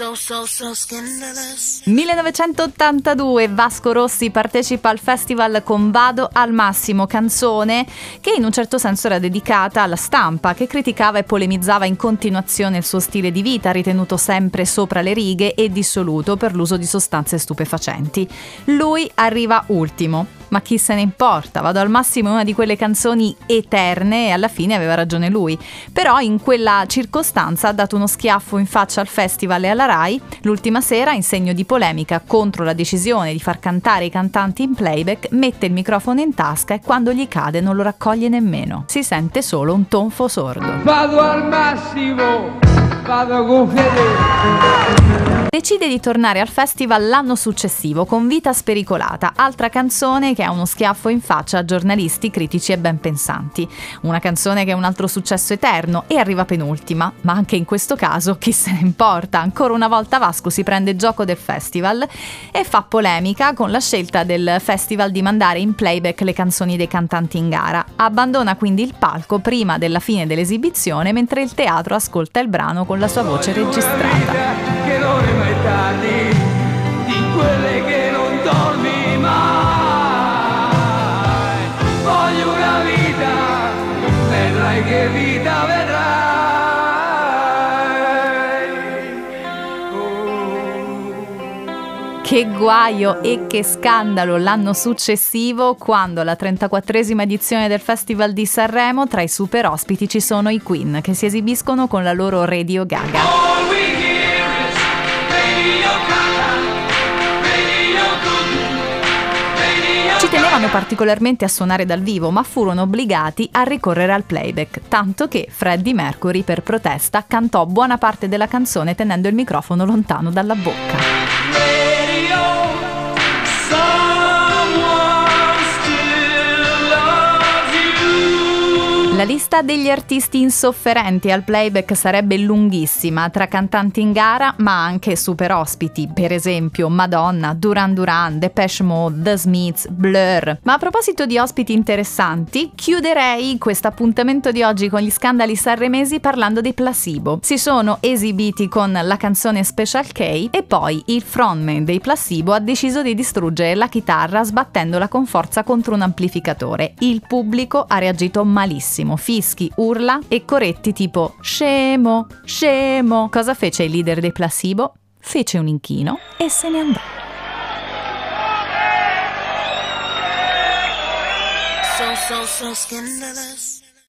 So, so, so scandalous. 1982 Vasco Rossi partecipa al festival con Vado al Massimo, canzone che in un certo senso era dedicata alla stampa che criticava e polemizzava in continuazione il suo stile di vita ritenuto sempre sopra le righe e dissoluto per l'uso di sostanze stupefacenti. Lui arriva ultimo, ma chi se ne importa? Vado al massimo una di quelle canzoni eterne e alla fine aveva ragione lui. Però in quella circostanza ha dato uno schiaffo in faccia al festival e alla RAI l'ultima sera in segno di polemica contro la decisione di far cantare i cantanti in playback, mette il microfono in tasca e quando gli cade non lo raccoglie nemmeno. Si sente solo un tonfo sordo. Vado al massimo, vado con fede. Decide di tornare al festival l'anno successivo con Vita Spericolata, altra canzone che ha uno schiaffo in faccia a giornalisti, critici e ben pensanti. Una canzone che è un altro successo eterno e arriva penultima, ma anche in questo caso chi se ne importa? Ancora una volta Vasco si prende gioco del festival e fa polemica con la scelta del festival di mandare in playback le canzoni dei cantanti in gara. Abbandona quindi il palco prima della fine dell'esibizione mentre il teatro ascolta il brano con la sua voce registrata. Che non è mai tardi, di quelle che non dormi mai. Voglio una vita, vedrai che vita vedrai. Oh. Che guaio e che scandalo l'anno successivo quando alla 34esima edizione del Festival di Sanremo tra i super ospiti ci sono i Queen che si esibiscono con la loro Radio Gaga. Tenevano particolarmente a suonare dal vivo ma furono obbligati a ricorrere al playback, tanto che Freddie Mercury per protesta cantò buona parte della canzone tenendo il microfono lontano dalla bocca. Lista degli artisti insofferenti al playback sarebbe lunghissima, tra cantanti in gara ma anche super ospiti, per esempio Madonna, Duran Duran, Depeche Mode, The Smiths, Blur. Ma a proposito di ospiti interessanti, chiuderei questo appuntamento di oggi con gli scandali sanremesi parlando dei Placebo. Si sono esibiti con la canzone Special K e poi il frontman dei Placebo ha deciso di distruggere la chitarra sbattendola con forza contro un amplificatore. Il pubblico ha reagito malissimo, fischi, urla e corretti tipo scemo, scemo. Cosa fece il leader dei Placebo? Fece un inchino e se ne andò. So, so, so.